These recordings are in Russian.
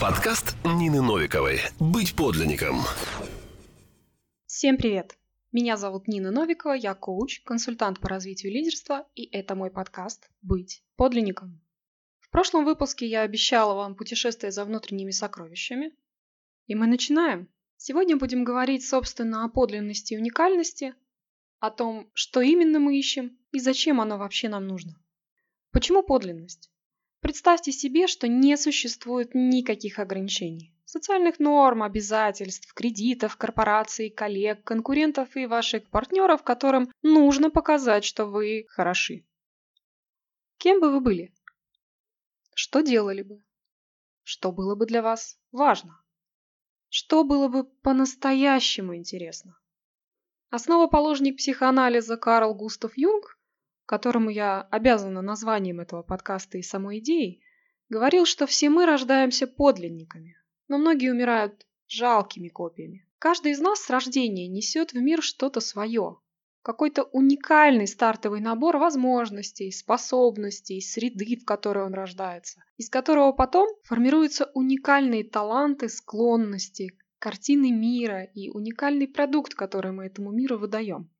Подкаст Нины Новиковой «Быть подлинником». Всем привет! Меня зовут Нина Новикова, я коуч, консультант по развитию лидерства, и это мой подкаст «Быть подлинником». В прошлом выпуске я обещала вам путешествие за внутренними сокровищами. И мы начинаем. Сегодня будем говорить, собственно, о подлинности и уникальности, о том, что именно мы ищем и зачем оно вообще нам нужно. Почему подлинность? Представьте себе, что не существует никаких ограничений. Социальных норм, обязательств, кредитов, корпораций, коллег, конкурентов и ваших партнеров, которым нужно показать, что вы хороши. Кем бы вы были? Что делали бы? Что было бы для вас важно? Что было бы по-настоящему интересно? Основоположник психоанализа Карл Густав Юнг которому я обязана названием этого подкаста и самой идеей, говорил, что все мы рождаемся подлинниками, но многие умирают жалкими копиями. Каждый из нас с рождения несет в мир что-то свое, какой-то уникальный стартовый набор возможностей, способностей, среды, в которой он рождается, из которого потом формируются уникальные таланты, склонности, картины мира и уникальный продукт, который мы этому миру выдаем.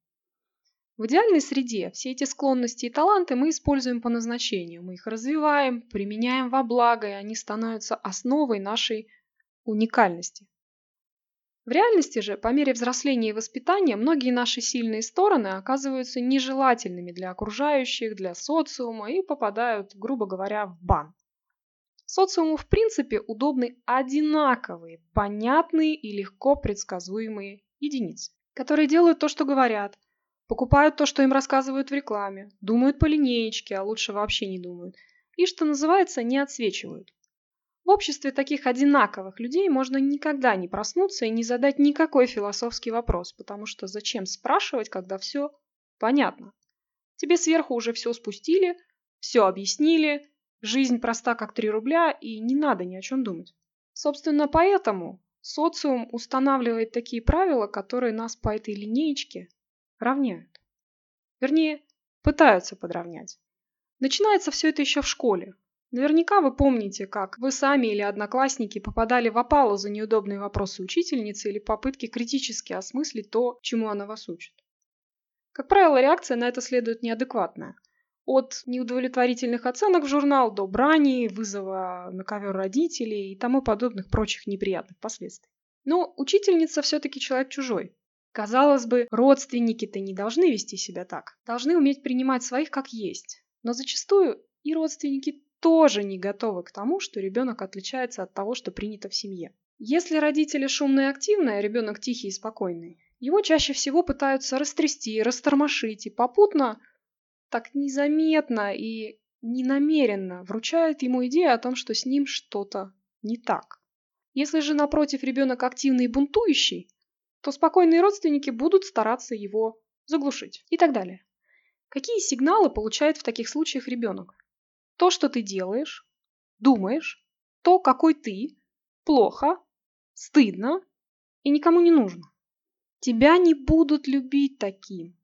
В идеальной среде все эти склонности и таланты мы используем по назначению. Мы их развиваем, применяем во благо, и они становятся основой нашей уникальности. В реальности же, по мере взросления и воспитания, многие наши сильные стороны оказываются нежелательными для окружающих, для социума и попадают, грубо говоря, в бан. Социуму в принципе удобны одинаковые, понятные и легко предсказуемые единицы, которые делают то, что говорят – Покупают то, что им рассказывают в рекламе, думают по линеечке, а лучше вообще не думают. И, что называется, не отсвечивают. В обществе таких одинаковых людей можно никогда не проснуться и не задать никакой философский вопрос, потому что зачем спрашивать, когда все понятно? Тебе сверху уже все спустили, все объяснили, жизнь проста как 3 рубля и не надо ни о чем думать. Собственно, поэтому социум устанавливает такие правила, которые нас по этой линеечке равняют. Вернее, пытаются подравнять. Начинается все это еще в школе. Наверняка вы помните, как вы сами или одноклассники попадали в опалу за неудобные вопросы учительницы или попытки критически осмыслить то, чему она вас учит. Как правило, реакция на это следует неадекватная. От неудовлетворительных оценок в журнал до брани, вызова на ковер родителей и тому подобных прочих неприятных последствий. Но учительница все-таки человек чужой. Казалось бы, родственники-то не должны вести себя так. Должны уметь принимать своих как есть. Но зачастую и родственники тоже не готовы к тому, что ребенок отличается от того, что принято в семье. Если родители шумные и активные, а ребенок тихий и спокойный, его чаще всего пытаются растрясти, растормошить и попутно, так незаметно и ненамеренно вручают ему идею о том, что с ним что-то не так. Если же напротив ребенок активный и бунтующий, то спокойные родственники будут стараться его заглушить и так далее. Какие сигналы получает в таких случаях ребенок? То, что ты делаешь, думаешь, то, какой ты, плохо, стыдно и никому не нужно. Тебя не будут любить таким.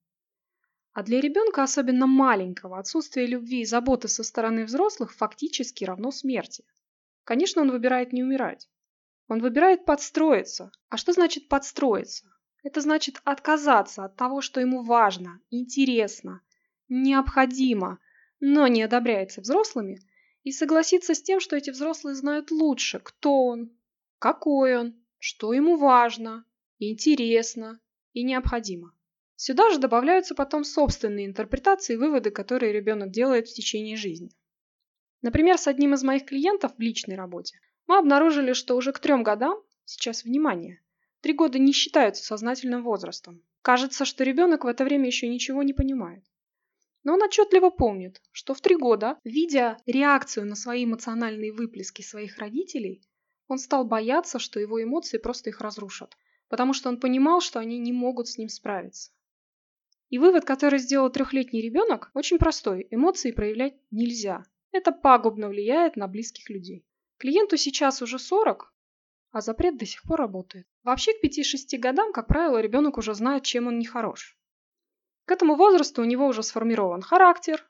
А для ребенка, особенно маленького, отсутствие любви и заботы со стороны взрослых фактически равно смерти. Конечно, он выбирает не умирать. Он выбирает подстроиться. А что значит подстроиться? Это значит отказаться от того, что ему важно, интересно, необходимо, но не одобряется взрослыми, и согласиться с тем, что эти взрослые знают лучше, кто он, какой он, что ему важно, интересно и необходимо. Сюда же добавляются потом собственные интерпретации и выводы, которые ребенок делает в течение жизни. Например, с одним из моих клиентов в личной работе мы обнаружили, что уже к трем годам, сейчас внимание, три года не считаются сознательным возрастом. Кажется, что ребенок в это время еще ничего не понимает. Но он отчетливо помнит, что в три года, видя реакцию на свои эмоциональные выплески своих родителей, он стал бояться, что его эмоции просто их разрушат, потому что он понимал, что они не могут с ним справиться. И вывод, который сделал трехлетний ребенок, очень простой. Эмоции проявлять нельзя. Это пагубно влияет на близких людей. Клиенту сейчас уже 40, а запрет до сих пор работает. Вообще к 5-6 годам, как правило, ребенок уже знает, чем он не хорош. К этому возрасту у него уже сформирован характер,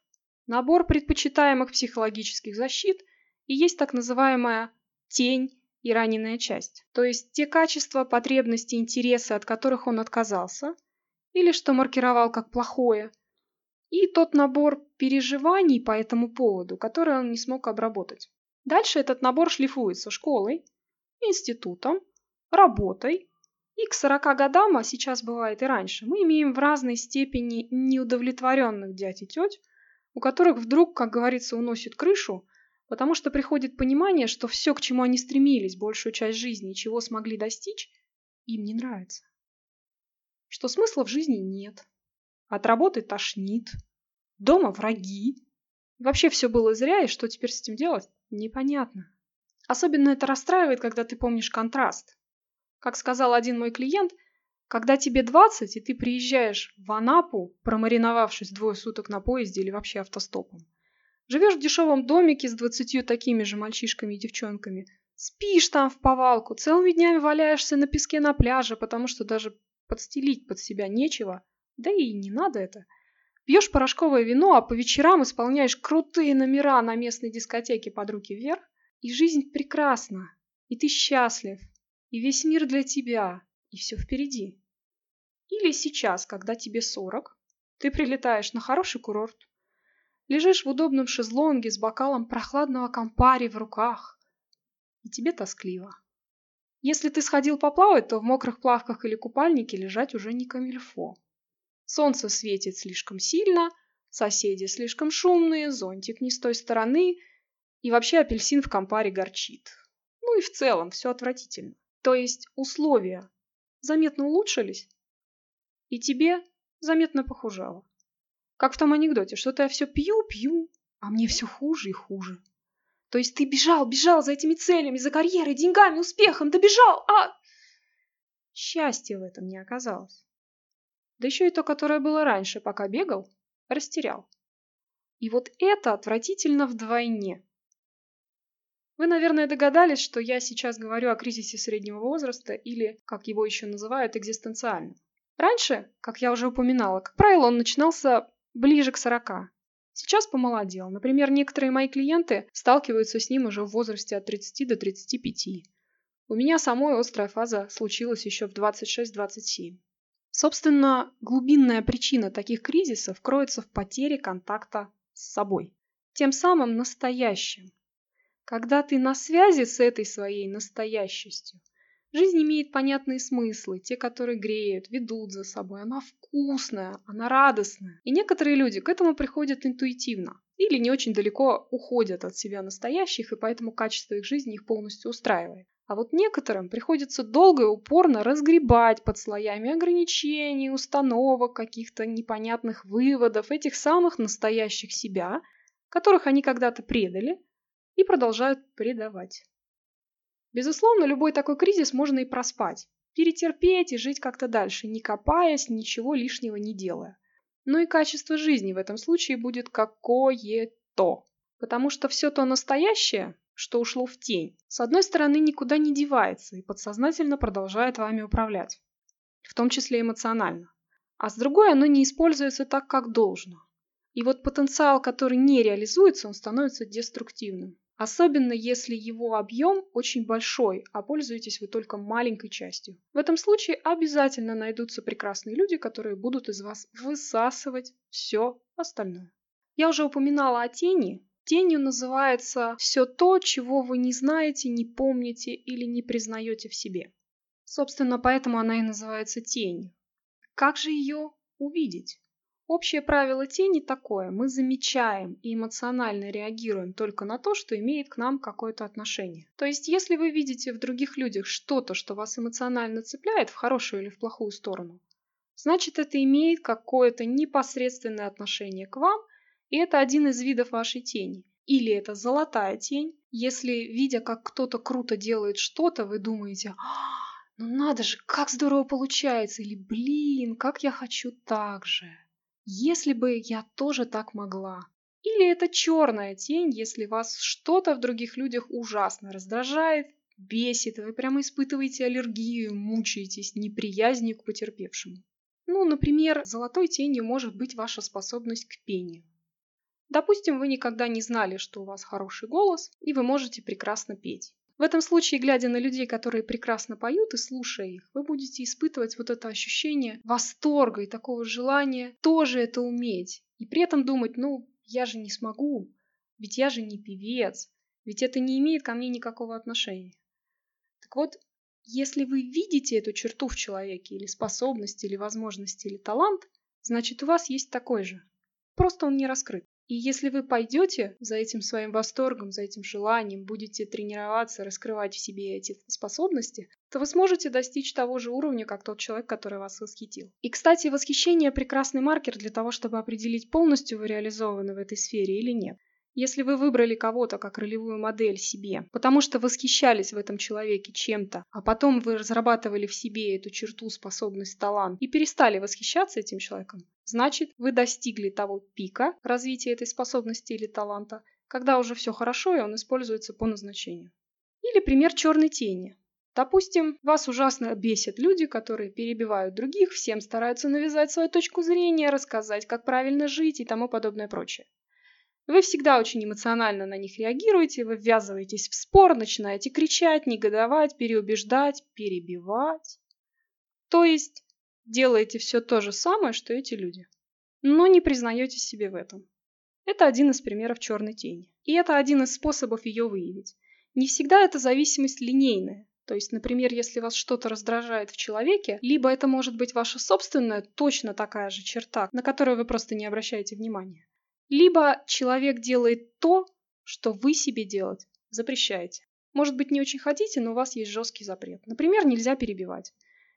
набор предпочитаемых психологических защит и есть так называемая тень и раненая часть. То есть те качества, потребности, интересы, от которых он отказался, или что маркировал как плохое, и тот набор переживаний по этому поводу, который он не смог обработать. Дальше этот набор шлифуется школой, институтом, работой, и к 40 годам, а сейчас бывает и раньше, мы имеем в разной степени неудовлетворенных дядь и теть, у которых вдруг, как говорится, уносит крышу, потому что приходит понимание, что все, к чему они стремились большую часть жизни и чего смогли достичь, им не нравится. Что смысла в жизни нет. От работы тошнит. Дома враги. Вообще все было зря, и что теперь с этим делать, непонятно. Особенно это расстраивает, когда ты помнишь контраст. Как сказал один мой клиент, когда тебе 20, и ты приезжаешь в Анапу, промариновавшись двое суток на поезде или вообще автостопом. Живешь в дешевом домике с двадцатью такими же мальчишками и девчонками. Спишь там в повалку, целыми днями валяешься на песке на пляже, потому что даже подстелить под себя нечего. Да и не надо это. Пьешь порошковое вино, а по вечерам исполняешь крутые номера на местной дискотеке под руки вверх, и жизнь прекрасна, и ты счастлив, и весь мир для тебя, и все впереди. Или сейчас, когда тебе 40, ты прилетаешь на хороший курорт, лежишь в удобном шезлонге с бокалом прохладного кампари в руках, и тебе тоскливо. Если ты сходил поплавать, то в мокрых плавках или купальнике лежать уже не камильфо. Солнце светит слишком сильно, соседи слишком шумные, зонтик не с той стороны, и вообще апельсин в компаре горчит. Ну и в целом все отвратительно. То есть условия заметно улучшились, и тебе заметно похужало. Как в том анекдоте, что-то я все пью, пью, а мне все хуже и хуже. То есть ты бежал, бежал за этими целями, за карьерой, деньгами, успехом, добежал, а... Счастья в этом не оказалось. Да еще и то, которое было раньше, пока бегал, растерял. И вот это отвратительно вдвойне. Вы, наверное, догадались, что я сейчас говорю о кризисе среднего возраста или, как его еще называют, экзистенциальном. Раньше, как я уже упоминала, как правило, он начинался ближе к 40. Сейчас помолодел. Например, некоторые мои клиенты сталкиваются с ним уже в возрасте от 30 до 35. У меня самой острая фаза случилась еще в 26-27. Собственно, глубинная причина таких кризисов кроется в потере контакта с собой. Тем самым настоящим. Когда ты на связи с этой своей настоящестью, жизнь имеет понятные смыслы, те, которые греют, ведут за собой. Она вкусная, она радостная. И некоторые люди к этому приходят интуитивно или не очень далеко уходят от себя настоящих, и поэтому качество их жизни их полностью устраивает. А вот некоторым приходится долго и упорно разгребать под слоями ограничений, установок, каких-то непонятных выводов этих самых настоящих себя, которых они когда-то предали и продолжают предавать. Безусловно, любой такой кризис можно и проспать, перетерпеть и жить как-то дальше, не копаясь, ничего лишнего не делая. Но и качество жизни в этом случае будет какое-то. Потому что все то настоящее, что ушло в тень, с одной стороны никуда не девается и подсознательно продолжает вами управлять, в том числе эмоционально, а с другой оно не используется так, как должно. И вот потенциал, который не реализуется, он становится деструктивным. Особенно если его объем очень большой, а пользуетесь вы только маленькой частью. В этом случае обязательно найдутся прекрасные люди, которые будут из вас высасывать все остальное. Я уже упоминала о тени, Тенью называется все то, чего вы не знаете, не помните или не признаете в себе. Собственно, поэтому она и называется тенью. Как же ее увидеть? Общее правило тени такое. Мы замечаем и эмоционально реагируем только на то, что имеет к нам какое-то отношение. То есть, если вы видите в других людях что-то, что вас эмоционально цепляет в хорошую или в плохую сторону, значит это имеет какое-то непосредственное отношение к вам – и это один из видов вашей тени. Или это золотая тень, если, видя, как кто-то круто делает что-то, вы думаете, а, ну надо же, как здорово получается, или блин, как я хочу так же. Если бы я тоже так могла. Или это черная тень, если вас что-то в других людях ужасно раздражает, бесит, вы прямо испытываете аллергию, мучаетесь неприязнью к потерпевшему. Ну, например, золотой тенью может быть ваша способность к пению. Допустим, вы никогда не знали, что у вас хороший голос, и вы можете прекрасно петь. В этом случае, глядя на людей, которые прекрасно поют и слушая их, вы будете испытывать вот это ощущение восторга и такого желания тоже это уметь. И при этом думать, ну, я же не смогу, ведь я же не певец, ведь это не имеет ко мне никакого отношения. Так вот, если вы видите эту черту в человеке, или способность, или возможность, или талант, значит у вас есть такой же. Просто он не раскрыт. И если вы пойдете за этим своим восторгом, за этим желанием, будете тренироваться, раскрывать в себе эти способности, то вы сможете достичь того же уровня, как тот человек, который вас восхитил. И, кстати, восхищение – прекрасный маркер для того, чтобы определить, полностью вы реализованы в этой сфере или нет. Если вы выбрали кого-то как ролевую модель себе, потому что восхищались в этом человеке чем-то, а потом вы разрабатывали в себе эту черту, способность, талант и перестали восхищаться этим человеком, значит, вы достигли того пика развития этой способности или таланта, когда уже все хорошо и он используется по назначению. Или пример черной тени. Допустим, вас ужасно бесят люди, которые перебивают других, всем стараются навязать свою точку зрения, рассказать, как правильно жить и тому подобное прочее. Вы всегда очень эмоционально на них реагируете, вы ввязываетесь в спор, начинаете кричать, негодовать, переубеждать, перебивать. То есть делаете все то же самое, что эти люди. Но не признаете себе в этом. Это один из примеров черной тени. И это один из способов ее выявить. Не всегда эта зависимость линейная. То есть, например, если вас что-то раздражает в человеке, либо это может быть ваша собственная, точно такая же черта, на которую вы просто не обращаете внимания. Либо человек делает то, что вы себе делать запрещаете. Может быть, не очень хотите, но у вас есть жесткий запрет. Например, нельзя перебивать.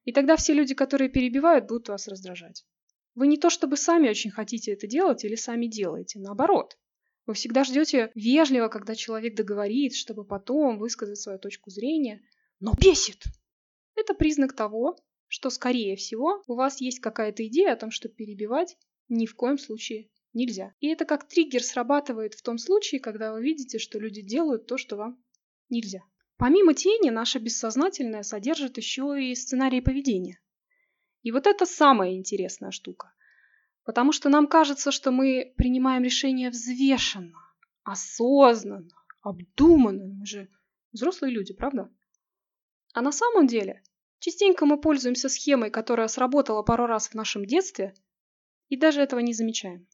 И тогда все люди, которые перебивают, будут вас раздражать. Вы не то чтобы сами очень хотите это делать или сами делаете, наоборот. Вы всегда ждете вежливо, когда человек договорит, чтобы потом высказать свою точку зрения. Но бесит! Это признак того, что, скорее всего, у вас есть какая-то идея о том, что перебивать ни в коем случае нельзя. И это как триггер срабатывает в том случае, когда вы видите, что люди делают то, что вам нельзя. Помимо тени, наше бессознательное содержит еще и сценарий поведения. И вот это самая интересная штука. Потому что нам кажется, что мы принимаем решения взвешенно, осознанно, обдуманно. Мы же взрослые люди, правда? А на самом деле, частенько мы пользуемся схемой, которая сработала пару раз в нашем детстве, и даже этого не замечаем.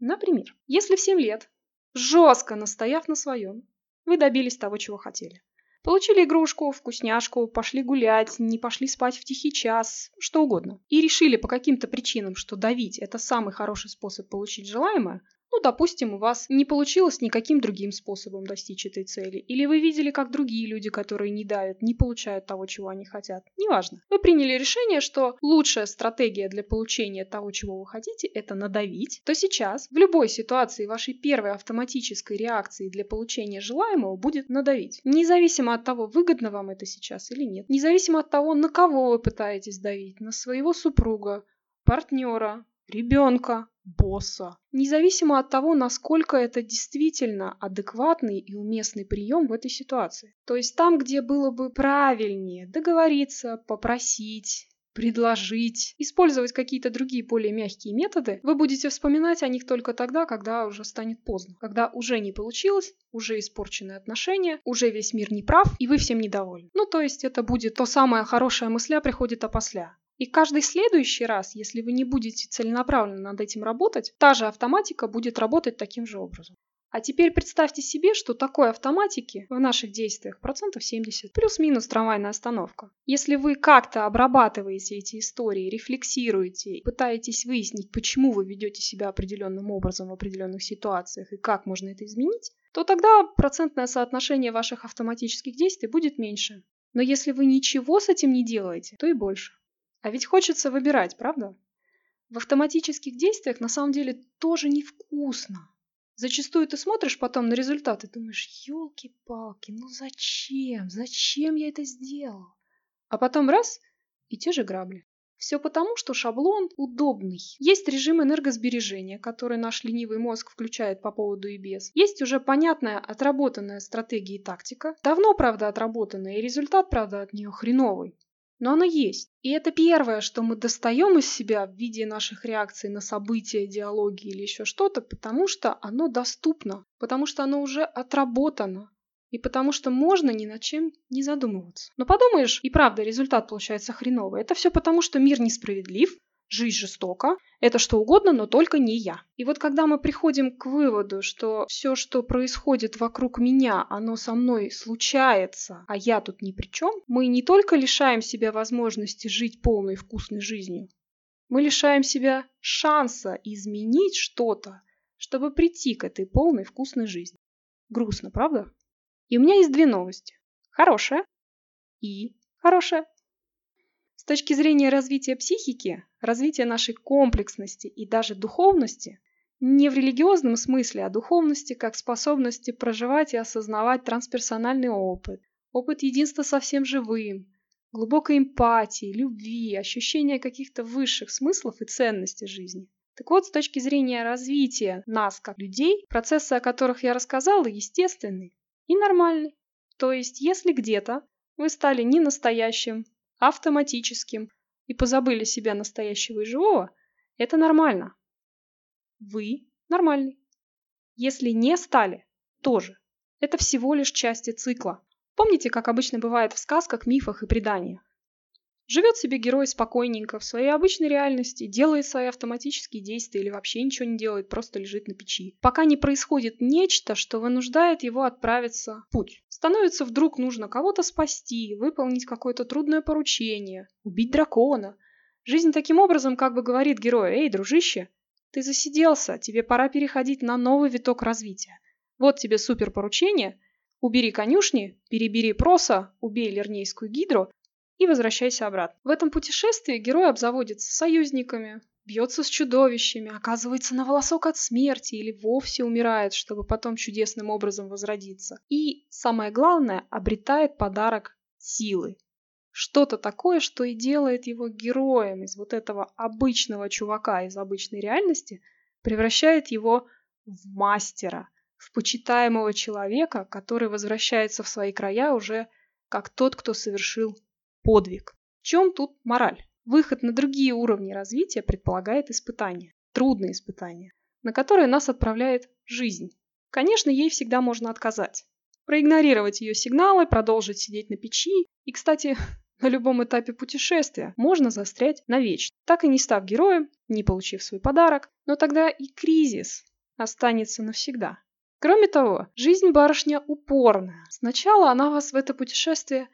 Например, если в 7 лет, жестко настояв на своем, вы добились того, чего хотели. Получили игрушку, вкусняшку, пошли гулять, не пошли спать в тихий час, что угодно. И решили по каким-то причинам, что давить – это самый хороший способ получить желаемое, ну, допустим, у вас не получилось никаким другим способом достичь этой цели. Или вы видели, как другие люди, которые не давят, не получают того, чего они хотят. Неважно. Вы приняли решение, что лучшая стратегия для получения того, чего вы хотите, это надавить. То сейчас, в любой ситуации, вашей первой автоматической реакцией для получения желаемого будет надавить. Независимо от того, выгодно вам это сейчас или нет. Независимо от того, на кого вы пытаетесь давить. На своего супруга, партнера, ребенка, босса. Независимо от того, насколько это действительно адекватный и уместный прием в этой ситуации. То есть там, где было бы правильнее договориться, попросить, предложить, использовать какие-то другие более мягкие методы, вы будете вспоминать о них только тогда, когда уже станет поздно. Когда уже не получилось, уже испорчены отношения, уже весь мир не прав, и вы всем недовольны. Ну, то есть это будет то самое хорошее мысля приходит опосля. И каждый следующий раз, если вы не будете целенаправленно над этим работать, та же автоматика будет работать таким же образом. А теперь представьте себе, что такой автоматики в наших действиях процентов 70, плюс-минус трамвайная остановка. Если вы как-то обрабатываете эти истории, рефлексируете, пытаетесь выяснить, почему вы ведете себя определенным образом в определенных ситуациях и как можно это изменить, то тогда процентное соотношение ваших автоматических действий будет меньше. Но если вы ничего с этим не делаете, то и больше. А ведь хочется выбирать, правда? В автоматических действиях на самом деле тоже невкусно. Зачастую ты смотришь потом на результат и думаешь, елки-палки, ну зачем? Зачем я это сделал? А потом раз – и те же грабли. Все потому, что шаблон удобный. Есть режим энергосбережения, который наш ленивый мозг включает по поводу и без. Есть уже понятная, отработанная стратегия и тактика. Давно, правда, отработанная, и результат, правда, от нее хреновый. Но оно есть. И это первое, что мы достаем из себя в виде наших реакций на события, диалоги или еще что-то, потому что оно доступно, потому что оно уже отработано. и потому что можно ни над чем не задумываться. Но подумаешь, и правда результат получается хреновый. Это все потому, что мир несправедлив, жизнь жестока, это что угодно, но только не я. И вот когда мы приходим к выводу, что все, что происходит вокруг меня, оно со мной случается, а я тут ни при чем, мы не только лишаем себя возможности жить полной вкусной жизнью, мы лишаем себя шанса изменить что-то, чтобы прийти к этой полной вкусной жизни. Грустно, правда? И у меня есть две новости. Хорошая и хорошая. С точки зрения развития психики, развития нашей комплексности и даже духовности, не в религиозном смысле, а духовности как способности проживать и осознавать трансперсональный опыт, опыт единства со всем живым, глубокой эмпатии, любви, ощущения каких-то высших смыслов и ценностей жизни. Так вот, с точки зрения развития нас как людей, процессы, о которых я рассказала, естественны и нормальны. То есть, если где-то вы стали не настоящим, автоматическим и позабыли себя настоящего и живого, это нормально. Вы нормальный. Если не стали, тоже. Это всего лишь части цикла. Помните, как обычно бывает в сказках, мифах и преданиях? Живет себе герой спокойненько, в своей обычной реальности, делает свои автоматические действия или вообще ничего не делает, просто лежит на печи. Пока не происходит нечто, что вынуждает его отправиться в путь. Становится вдруг нужно кого-то спасти, выполнить какое-то трудное поручение, убить дракона. Жизнь таким образом как бы говорит герою, эй, дружище, ты засиделся, тебе пора переходить на новый виток развития. Вот тебе супер поручение, убери конюшни, перебери проса, убей лернейскую гидру, и возвращайся обратно. В этом путешествии герой обзаводится союзниками, бьется с чудовищами, оказывается на волосок от смерти или вовсе умирает, чтобы потом чудесным образом возродиться. И, самое главное, обретает подарок силы. Что-то такое, что и делает его героем из вот этого обычного чувака из обычной реальности, превращает его в мастера, в почитаемого человека, который возвращается в свои края уже как тот, кто совершил подвиг. В чем тут мораль? Выход на другие уровни развития предполагает испытания, трудные испытания, на которые нас отправляет жизнь. Конечно, ей всегда можно отказать. Проигнорировать ее сигналы, продолжить сидеть на печи. И, кстати, на любом этапе путешествия можно застрять навечно, так и не став героем, не получив свой подарок, но тогда и кризис останется навсегда. Кроме того, жизнь барышня упорная. Сначала она вас в это путешествие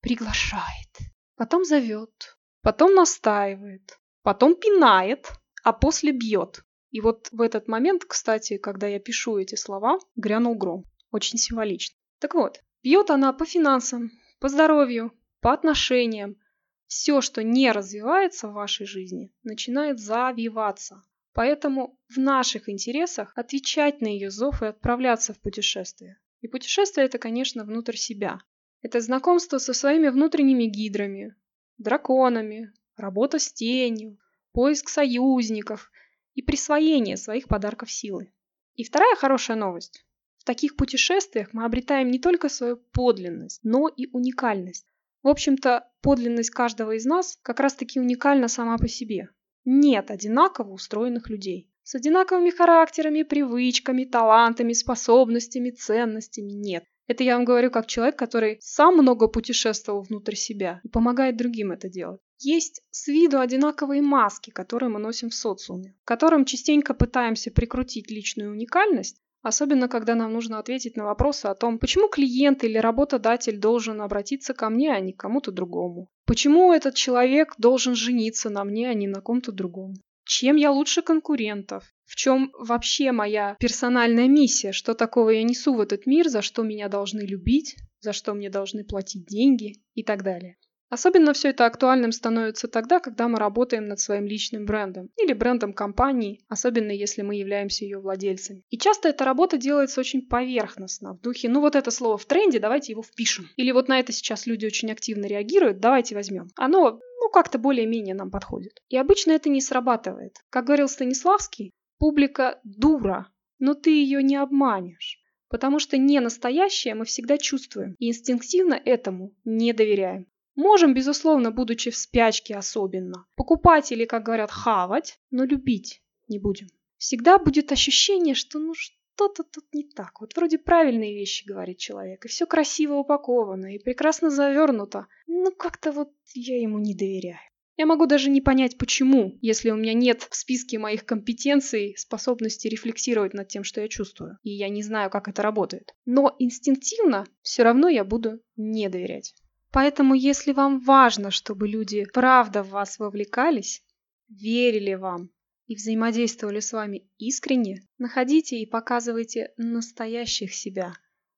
приглашает, потом зовет, потом настаивает, потом пинает, а после бьет. И вот в этот момент, кстати, когда я пишу эти слова, грянул гром. Очень символично. Так вот, бьет она по финансам, по здоровью, по отношениям. Все, что не развивается в вашей жизни, начинает завиваться. Поэтому в наших интересах отвечать на ее зов и отправляться в путешествие. И путешествие это, конечно, внутрь себя. Это знакомство со своими внутренними гидрами, драконами, работа с тенью, поиск союзников и присвоение своих подарков силы. И вторая хорошая новость. В таких путешествиях мы обретаем не только свою подлинность, но и уникальность. В общем-то, подлинность каждого из нас как раз-таки уникальна сама по себе. Нет одинаково устроенных людей. С одинаковыми характерами, привычками, талантами, способностями, ценностями нет. Это я вам говорю как человек, который сам много путешествовал внутрь себя и помогает другим это делать. Есть с виду одинаковые маски, которые мы носим в социуме, которым частенько пытаемся прикрутить личную уникальность, особенно когда нам нужно ответить на вопросы о том, почему клиент или работодатель должен обратиться ко мне, а не к кому-то другому. Почему этот человек должен жениться на мне, а не на ком-то другом. Чем я лучше конкурентов? В чем вообще моя персональная миссия? Что такого я несу в этот мир? За что меня должны любить? За что мне должны платить деньги? И так далее. Особенно все это актуальным становится тогда, когда мы работаем над своим личным брендом или брендом компании, особенно если мы являемся ее владельцами. И часто эта работа делается очень поверхностно, в духе «ну вот это слово в тренде, давайте его впишем». Или вот на это сейчас люди очень активно реагируют, давайте возьмем. Оно ну, как-то более-менее нам подходит. И обычно это не срабатывает. Как говорил Станиславский, публика дура, но ты ее не обманешь. Потому что не настоящее мы всегда чувствуем и инстинктивно этому не доверяем. Можем, безусловно, будучи в спячке особенно, покупать или, как говорят, хавать, но любить не будем. Всегда будет ощущение, что ну что-то тут не так. Вот вроде правильные вещи говорит человек, и все красиво упаковано, и прекрасно завернуто. Ну как-то вот я ему не доверяю. Я могу даже не понять, почему, если у меня нет в списке моих компетенций способности рефлексировать над тем, что я чувствую, и я не знаю, как это работает. Но инстинктивно все равно я буду не доверять. Поэтому, если вам важно, чтобы люди правда в вас вовлекались, верили вам и взаимодействовали с вами искренне, находите и показывайте настоящих себя,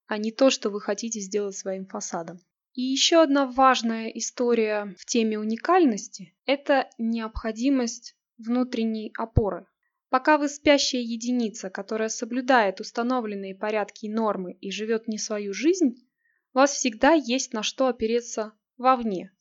а не то, что вы хотите сделать своим фасадом. И еще одна важная история в теме уникальности – это необходимость внутренней опоры. Пока вы спящая единица, которая соблюдает установленные порядки и нормы и живет не свою жизнь, у вас всегда есть на что опереться вовне.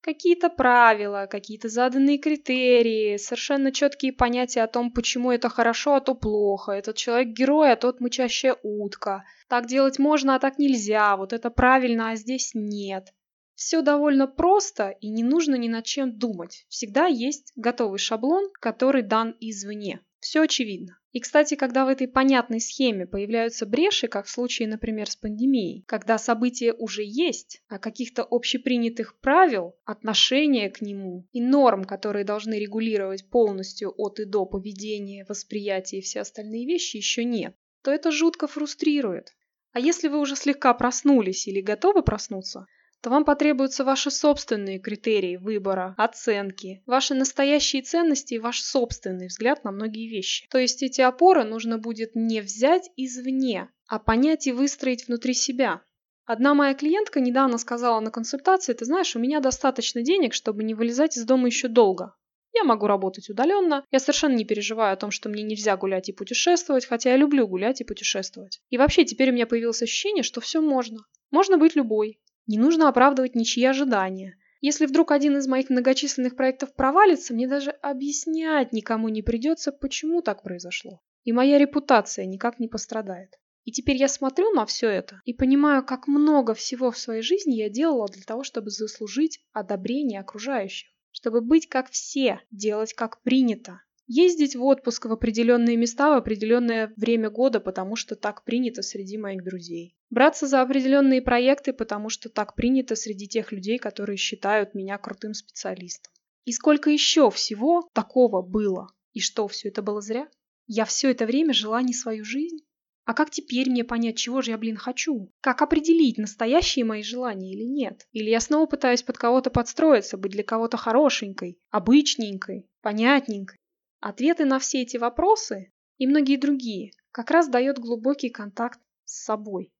Какие-то правила, какие-то заданные критерии, совершенно четкие понятия о том, почему это хорошо, а то плохо, этот человек герой, а тот мычащая утка. Так делать можно, а так нельзя, вот это правильно, а здесь нет. Все довольно просто и не нужно ни над чем думать. Всегда есть готовый шаблон, который дан извне. Все очевидно. И, кстати, когда в этой понятной схеме появляются бреши, как в случае, например, с пандемией, когда событие уже есть, а каких-то общепринятых правил, отношения к нему и норм, которые должны регулировать полностью от и до поведения, восприятия и все остальные вещи еще нет, то это жутко фрустрирует. А если вы уже слегка проснулись или готовы проснуться, то вам потребуются ваши собственные критерии выбора, оценки, ваши настоящие ценности и ваш собственный взгляд на многие вещи. То есть эти опоры нужно будет не взять извне, а понять и выстроить внутри себя. Одна моя клиентка недавно сказала на консультации, ты знаешь, у меня достаточно денег, чтобы не вылезать из дома еще долго. Я могу работать удаленно, я совершенно не переживаю о том, что мне нельзя гулять и путешествовать, хотя я люблю гулять и путешествовать. И вообще теперь у меня появилось ощущение, что все можно. Можно быть любой, не нужно оправдывать ничьи ожидания. Если вдруг один из моих многочисленных проектов провалится, мне даже объяснять никому не придется, почему так произошло. И моя репутация никак не пострадает. И теперь я смотрю на все это и понимаю, как много всего в своей жизни я делала для того, чтобы заслужить одобрение окружающих. Чтобы быть как все, делать как принято. Ездить в отпуск в определенные места в определенное время года, потому что так принято среди моих друзей. Браться за определенные проекты, потому что так принято среди тех людей, которые считают меня крутым специалистом. И сколько еще всего такого было? И что, все это было зря? Я все это время жила не свою жизнь? А как теперь мне понять, чего же я, блин, хочу? Как определить, настоящие мои желания или нет? Или я снова пытаюсь под кого-то подстроиться, быть для кого-то хорошенькой, обычненькой, понятненькой? Ответы на все эти вопросы и многие другие как раз дает глубокий контакт с собой,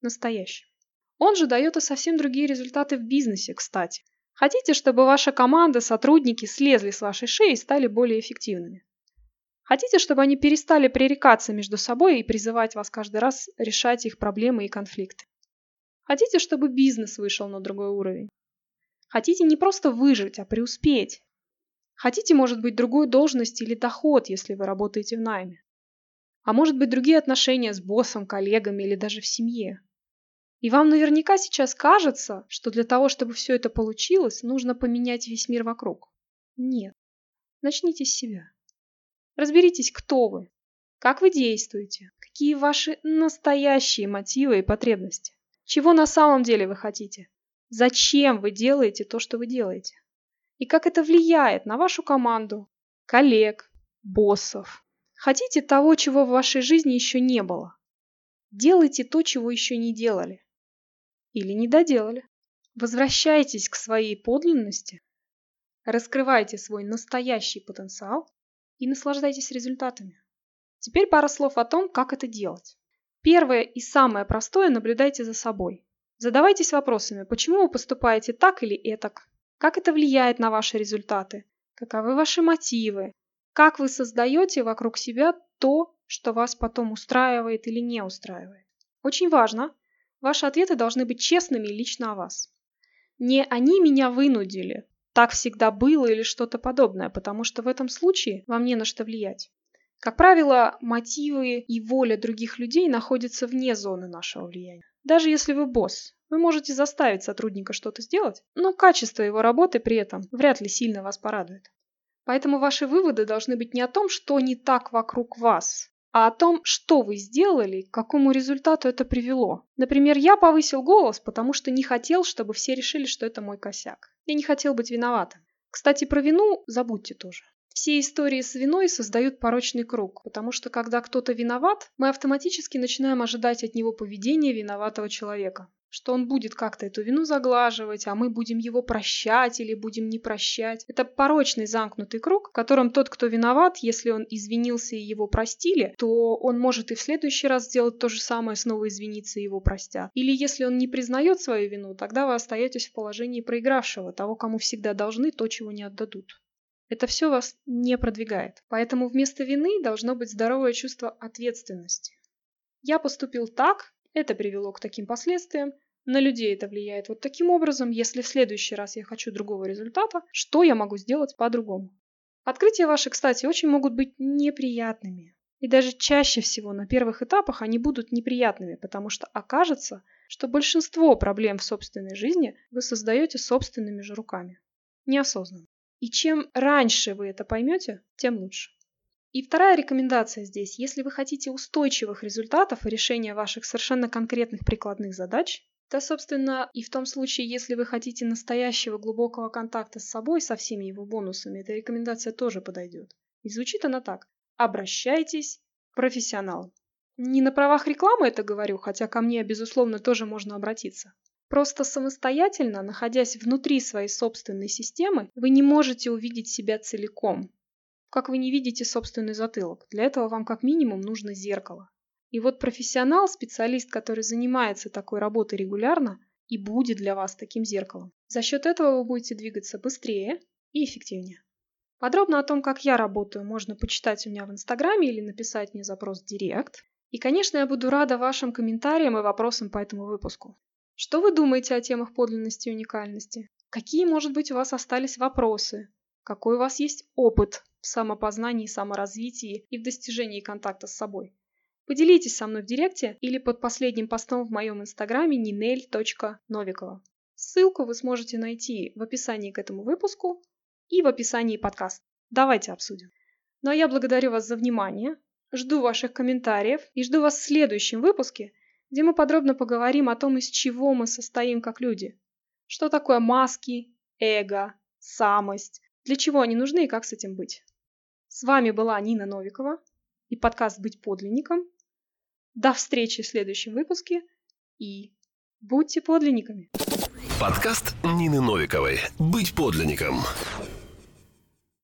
настоящим. Он же дает и совсем другие результаты в бизнесе, кстати. Хотите, чтобы ваша команда, сотрудники слезли с вашей шеи и стали более эффективными? Хотите, чтобы они перестали пререкаться между собой и призывать вас каждый раз решать их проблемы и конфликты? Хотите, чтобы бизнес вышел на другой уровень? Хотите не просто выжить, а преуспеть? Хотите, может быть, другую должность или доход, если вы работаете в найме. А может быть, другие отношения с боссом, коллегами или даже в семье. И вам наверняка сейчас кажется, что для того, чтобы все это получилось, нужно поменять весь мир вокруг. Нет. Начните с себя. Разберитесь, кто вы, как вы действуете, какие ваши настоящие мотивы и потребности. Чего на самом деле вы хотите? Зачем вы делаете то, что вы делаете? И как это влияет на вашу команду, коллег, боссов. Хотите того, чего в вашей жизни еще не было? Делайте то, чего еще не делали. Или не доделали. Возвращайтесь к своей подлинности, раскрывайте свой настоящий потенциал и наслаждайтесь результатами. Теперь пара слов о том, как это делать. Первое и самое простое – наблюдайте за собой. Задавайтесь вопросами, почему вы поступаете так или этак, как это влияет на ваши результаты? Каковы ваши мотивы? Как вы создаете вокруг себя то, что вас потом устраивает или не устраивает? Очень важно, ваши ответы должны быть честными лично о вас. Не они меня вынудили, так всегда было или что-то подобное, потому что в этом случае вам не на что влиять. Как правило, мотивы и воля других людей находятся вне зоны нашего влияния. Даже если вы босс, вы можете заставить сотрудника что-то сделать, но качество его работы при этом вряд ли сильно вас порадует. Поэтому ваши выводы должны быть не о том, что не так вокруг вас, а о том, что вы сделали, к какому результату это привело. Например, я повысил голос, потому что не хотел, чтобы все решили, что это мой косяк. Я не хотел быть виноватым. Кстати, про вину забудьте тоже. Все истории с виной создают порочный круг, потому что когда кто-то виноват, мы автоматически начинаем ожидать от него поведения виноватого человека. Что он будет как-то эту вину заглаживать, а мы будем его прощать или будем не прощать. Это порочный замкнутый круг, в котором тот, кто виноват, если он извинился и его простили, то он может и в следующий раз сделать то же самое, снова извиниться и его простят. Или если он не признает свою вину, тогда вы остаетесь в положении проигравшего, того, кому всегда должны то, чего не отдадут. Это все вас не продвигает. Поэтому вместо вины должно быть здоровое чувство ответственности. Я поступил так, это привело к таким последствиям, на людей это влияет вот таким образом, если в следующий раз я хочу другого результата, что я могу сделать по-другому? Открытия ваши, кстати, очень могут быть неприятными. И даже чаще всего на первых этапах они будут неприятными, потому что окажется, что большинство проблем в собственной жизни вы создаете собственными же руками. Неосознанно. И чем раньше вы это поймете, тем лучше. И вторая рекомендация здесь. Если вы хотите устойчивых результатов и решения ваших совершенно конкретных прикладных задач, то, собственно, и в том случае, если вы хотите настоящего глубокого контакта с собой со всеми его бонусами, эта рекомендация тоже подойдет. И звучит она так. Обращайтесь к профессионалам. Не на правах рекламы это говорю, хотя ко мне, безусловно, тоже можно обратиться. Просто самостоятельно, находясь внутри своей собственной системы, вы не можете увидеть себя целиком. Как вы не видите собственный затылок. Для этого вам как минимум нужно зеркало. И вот профессионал, специалист, который занимается такой работой регулярно, и будет для вас таким зеркалом. За счет этого вы будете двигаться быстрее и эффективнее. Подробно о том, как я работаю, можно почитать у меня в Инстаграме или написать мне запрос в Директ. И, конечно, я буду рада вашим комментариям и вопросам по этому выпуску. Что вы думаете о темах подлинности и уникальности? Какие, может быть, у вас остались вопросы? Какой у вас есть опыт в самопознании, саморазвитии и в достижении контакта с собой? Поделитесь со мной в директе или под последним постом в моем инстаграме ninel.novikova. Ссылку вы сможете найти в описании к этому выпуску и в описании подкаста. Давайте обсудим. Ну а я благодарю вас за внимание, жду ваших комментариев и жду вас в следующем выпуске – где мы подробно поговорим о том, из чего мы состоим как люди. Что такое маски, эго, самость, для чего они нужны и как с этим быть. С вами была Нина Новикова и подкаст «Быть подлинником». До встречи в следующем выпуске и будьте подлинниками. Подкаст Нины Новиковой «Быть подлинником».